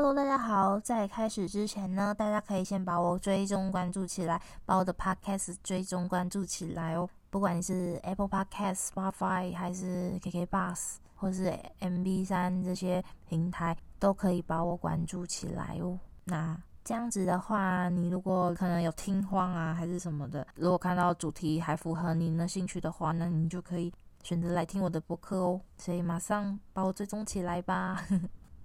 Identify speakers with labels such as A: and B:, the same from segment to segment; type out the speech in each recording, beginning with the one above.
A: Hello，大家好！在开始之前呢，大家可以先把我追踪关注起来，把我的 Podcast 追踪关注起来哦。不管你是 Apple Podcast、Spotify 还是 KKBox 或是 MB3 这些平台，都可以把我关注起来哦。那这样子的话，你如果可能有听荒啊，还是什么的，如果看到主题还符合你的兴趣的话，那你就可以选择来听我的博客哦。所以马上把我追踪起来吧。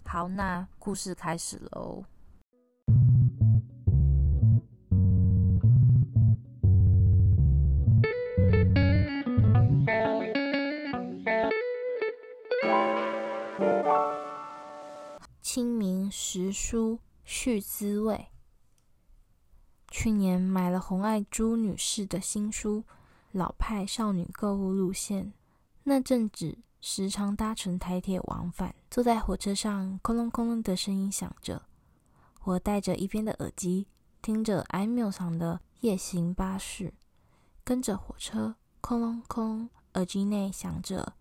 A: 好，那故事开始喽。清明时书续滋味。去年买了红爱珠女士的新书《老派少女购物路线》，那阵子。时常搭乘台铁往返，坐在火车上，哐隆哐隆的声音响着。我戴着一边的耳机，听着 i m u s 的夜行巴士，跟着火车，哐隆哐，耳机内响着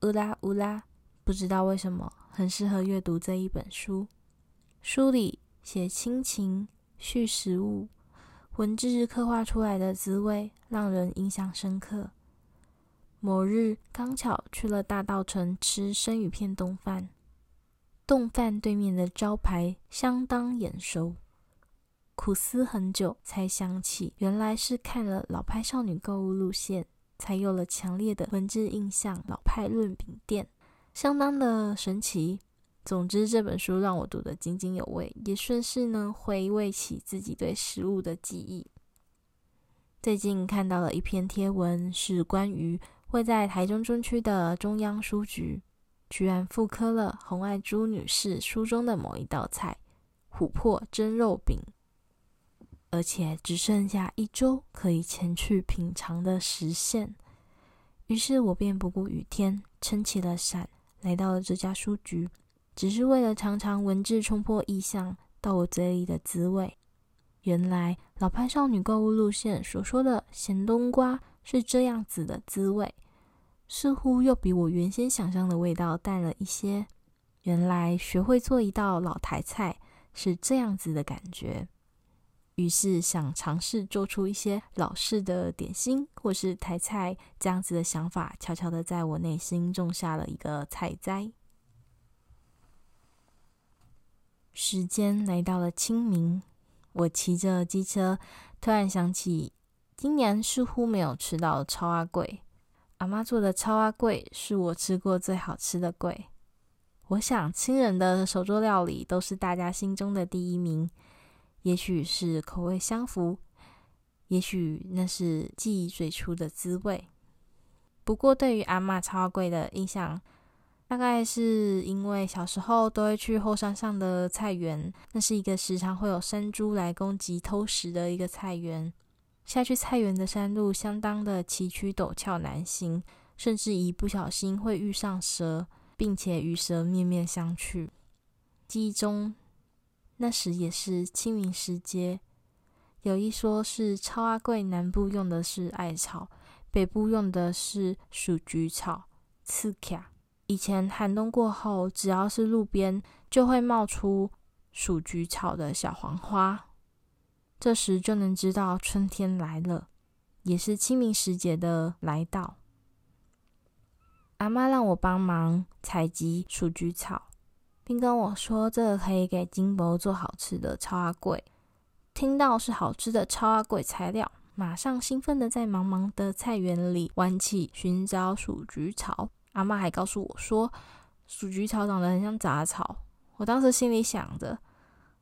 A: 乌拉乌拉。不知道为什么，很适合阅读这一本书。书里写亲情、叙食物，文字刻画出来的滋味，让人印象深刻。某日刚巧去了大稻城吃生鱼片冻饭，冻饭对面的招牌相当眼熟，苦思很久才想起，原来是看了老派少女购物路线，才有了强烈的文字印象。老派润饼店相当的神奇。总之这本书让我读得津津有味，也顺势呢回味起自己对食物的记忆。最近看到了一篇贴文，是关于。会在台中中区的中央书局，居然复刻了洪爱珠女士书中的某一道菜——琥珀蒸肉饼，而且只剩下一周可以前去品尝的时限。于是我便不顾雨天，撑起了伞，来到了这家书局，只是为了尝尝文字冲破意象到我嘴里的滋味。原来老派少女购物路线所说的咸冬瓜是这样子的滋味。似乎又比我原先想象的味道淡了一些。原来学会做一道老台菜是这样子的感觉，于是想尝试做出一些老式的点心或是台菜，这样子的想法悄悄的在我内心种下了一个菜栽。时间来到了清明，我骑着机车，突然想起今年似乎没有吃到超阿贵。阿妈做的草仔粿是我吃过最好吃的粿。我想亲人的手作料理都是大家心中的第一名，也许是口味相符，也许那是记忆最初的滋味。不过对于阿妈草仔粿的印象，大概是因为小时候都会去后山上的菜园，那是一个时常会有山猪来攻击偷食的一个菜园。下去菜园的山路相当的崎岖陡峭难行，甚至一不小心会遇上蛇，并且与蛇面面相觑。记忆中，那时也是清明时节，有一说是超阿贵南部用的是艾草，北部用的是鼠菊草。刺卡，以前寒冬过后，只要是路边就会冒出鼠菊草的小黄花。这时就能知道春天来了，也是清明时节的来到。阿妈让我帮忙采集鼠菊草，并跟我说这个可以给金箔做好吃的超阿贵。听到是好吃的超阿贵材料，马上兴奋地在茫茫的菜园里玩起寻找鼠菊草。阿妈还告诉我说，鼠菊草长得很像杂草。我当时心里想着。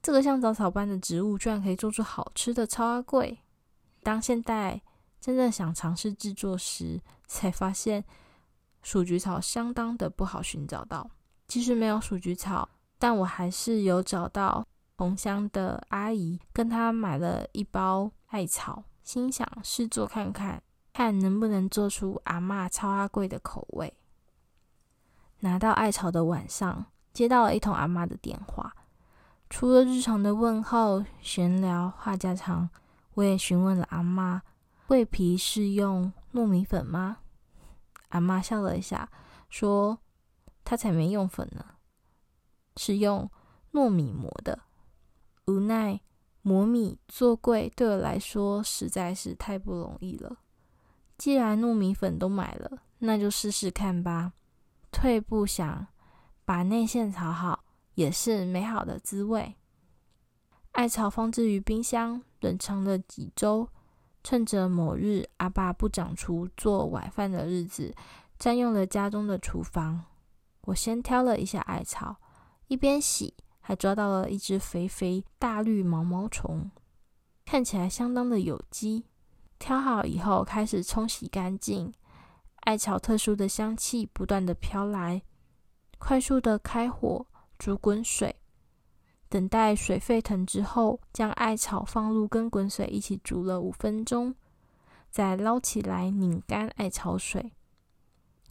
A: 这个像杂草般的植物，居然可以做出好吃的超阿贵。当现在真正想尝试制作时，才发现鼠菊草相当的不好寻找到。即使没有鼠菊草，但我还是有找到同乡的阿姨，跟她买了一包艾草，心想试做看看，看能不能做出阿嬷超阿贵的口味。拿到艾草的晚上，接到了一通阿嬷的电话。除了日常的问候、闲聊、话家常，我也询问了阿妈：桂皮是用糯米粉吗？阿妈笑了一下，说：“她才没用粉呢，是用糯米磨的。无奈磨米做桂对我来说实在是太不容易了。既然糯米粉都买了，那就试试看吧。退步想把内馅炒好，也是美好的滋味。艾草放置于冰箱冷藏了几周，趁着某日阿爸不长厨做晚饭的日子，占用了家中的厨房。我先挑了一下艾草，一边洗，还抓到了一只肥肥大绿毛毛虫，看起来相当的有机。挑好以后，开始冲洗干净。艾草特殊的香气不断的飘来，快速的开火煮滚水，等待水沸腾之后，将艾草放入跟滚水一起煮了五分钟，再捞起来拧干艾草水。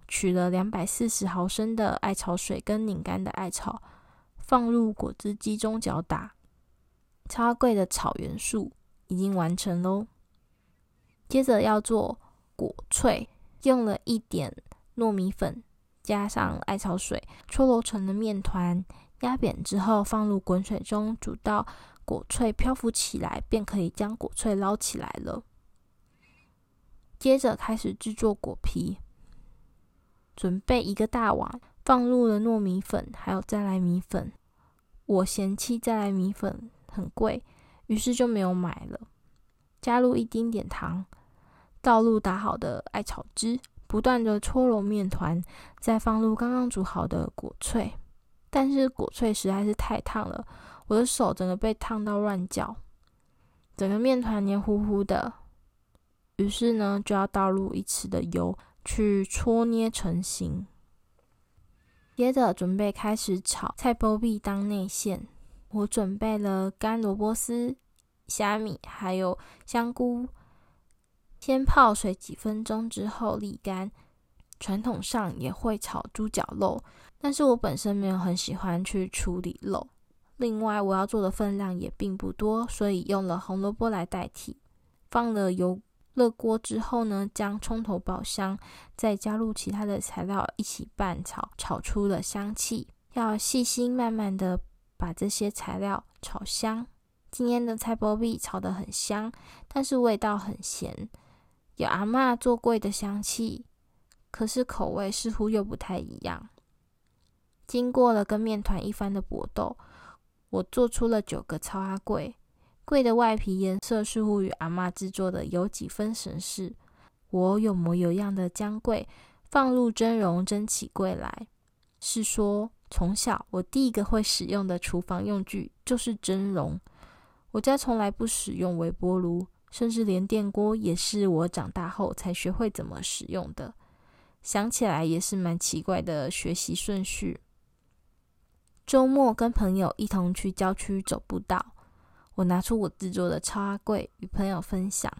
A: 取了两百四十毫升的艾草水跟拧干的艾草，放入果汁机中搅打。超贵的草元素已经完成喽。接着要做果脆，用了一点糯米粉，加上艾草水，搓揉成的面团，压扁之后放入滚水中煮到果脆漂浮起来，便可以将果脆捞起来了。接着开始制作果皮，准备一个大碗，放入了糯米粉，还有再来米粉。我嫌弃再来米粉很贵，于是就没有买了。加入一丁点糖。倒入打好的艾草汁，不断的搓揉面团，再放入刚刚煮好的果脆。但是果脆实在是太烫了，我的手整个被烫到乱叫，整个面团黏糊糊的。于是呢，就要倒入一匙的油去搓捏成型。接着准备开始炒菜脯米当内馅，我准备了干萝卜丝、虾米还有香菇。先泡水几分钟之后沥干。传统上也会炒猪脚肉，但是我本身没有很喜欢去处理肉。另外，我要做的分量也并不多，所以用了红萝卜来代替。放了油热锅之后呢，将葱头爆香，再加入其他的材料一起拌炒，炒出了香气。要细心慢慢的把这些材料炒香。今天的菜脯米炒得很香，但是味道很咸。有阿嬷做柜的香气，可是口味似乎又不太一样。经过了跟面团一番的搏斗，我做出了九个超阿粿。粿的外皮颜色似乎与阿嬷制作的有几分神似。我有模有样的将柜放入蒸笼蒸起柜来。是说，从小我第一个会使用的厨房用具就是蒸笼。我家从来不使用微波炉。甚至连电锅也是我长大后才学会怎么使用的，想起来也是蛮奇怪的学习顺序。周末跟朋友一同去郊区走步道，我拿出我制作的超阿粿与朋友分享，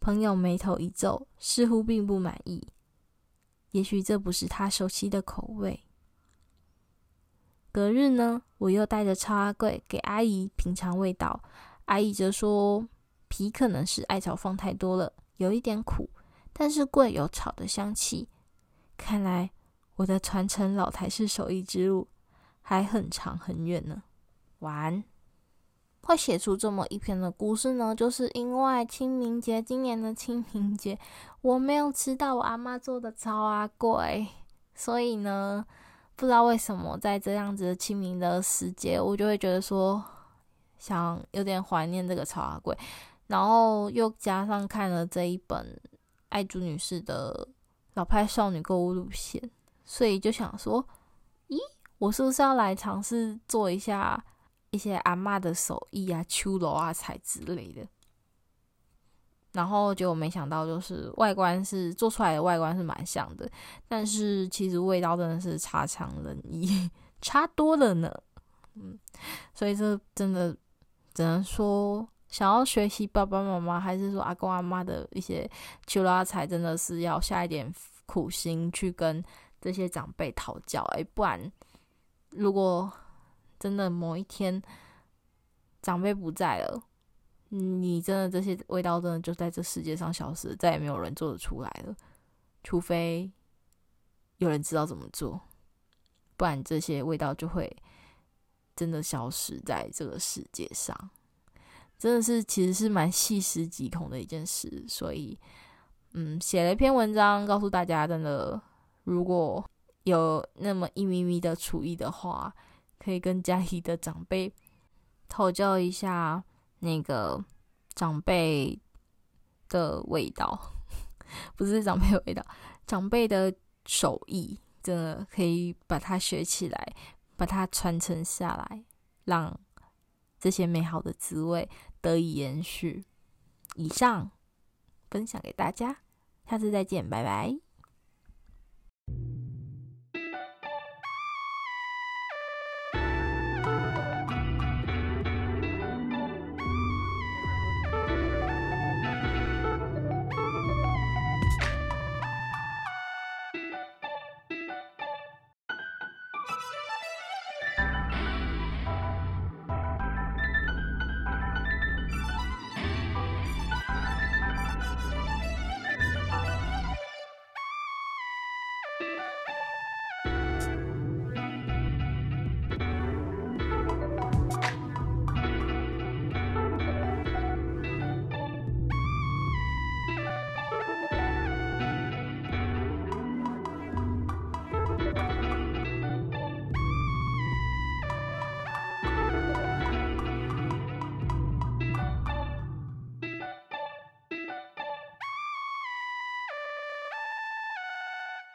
A: 朋友眉头一皱，似乎并不满意。也许这不是他熟悉的口味。隔日呢，我又带着超阿粿给阿姨品尝味道，阿姨则说。皮可能是艾草放太多了，有一点苦，但是桂有炒的香气。看来我的传承老台式手艺之路还很长很远呢。完，会写出这么一篇的故事呢，就是因为清明节，今年的清明节我没有吃到我阿妈做的超阿桂，所以呢，不知道为什么在这样子的清明的时节，我就会觉得说，想有点怀念这个草阿桂。然后又加上看了这一本爱珠女士的老派少女购物路线，所以就想说，咦，我是不是要来尝试做一下一些阿嬷的手艺啊、手路仔菜之类的？然后结果没想到，就是外观是做出来的外观是蛮像的，但是其实味道真的是差强人意，差多了呢。嗯，所以这真的只能说。想要学习爸爸妈妈，还是说阿公阿妈的一些手路仔菜，真的是要下一点苦心去跟这些长辈讨教。哎，不然如果真的某一天长辈不在了，你真的这些味道真的就在这世界上消失，再也没有人做得出来了。除非有人知道怎么做，不然这些味道就会真的消失在这个世界上，真的是其实是蛮细思极恐的一件事。所以，嗯，写了一篇文章告诉大家，真的如果有那么一咪咪的厨艺的话，可以跟家里的长辈讨教一下那个长辈的味道，不是长辈的味道，长辈的手艺。真的可以把它学起来，把它传承下来，让这些美好的滋味得以延续。以上分享给大家，下次再见，拜拜。